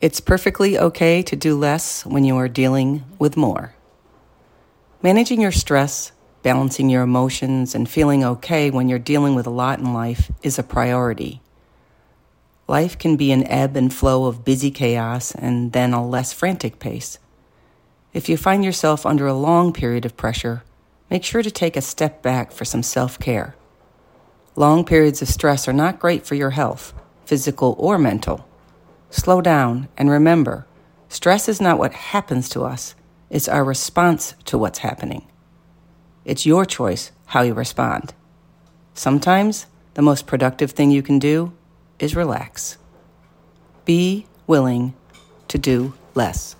It's perfectly okay to do less when you are dealing with more. Managing your stress, balancing your emotions, and feeling okay when you're dealing with a lot in life is a priority. Life can be an ebb and flow of busy chaos and then a less frantic pace. If you find yourself under a long period of pressure, make sure to take a step back for some self care. Long periods of stress are not great for your health, physical or mental. Slow down and remember stress is not what happens to us, it's our response to what's happening. It's your choice how you respond. Sometimes the most productive thing you can do is relax. Be willing to do less.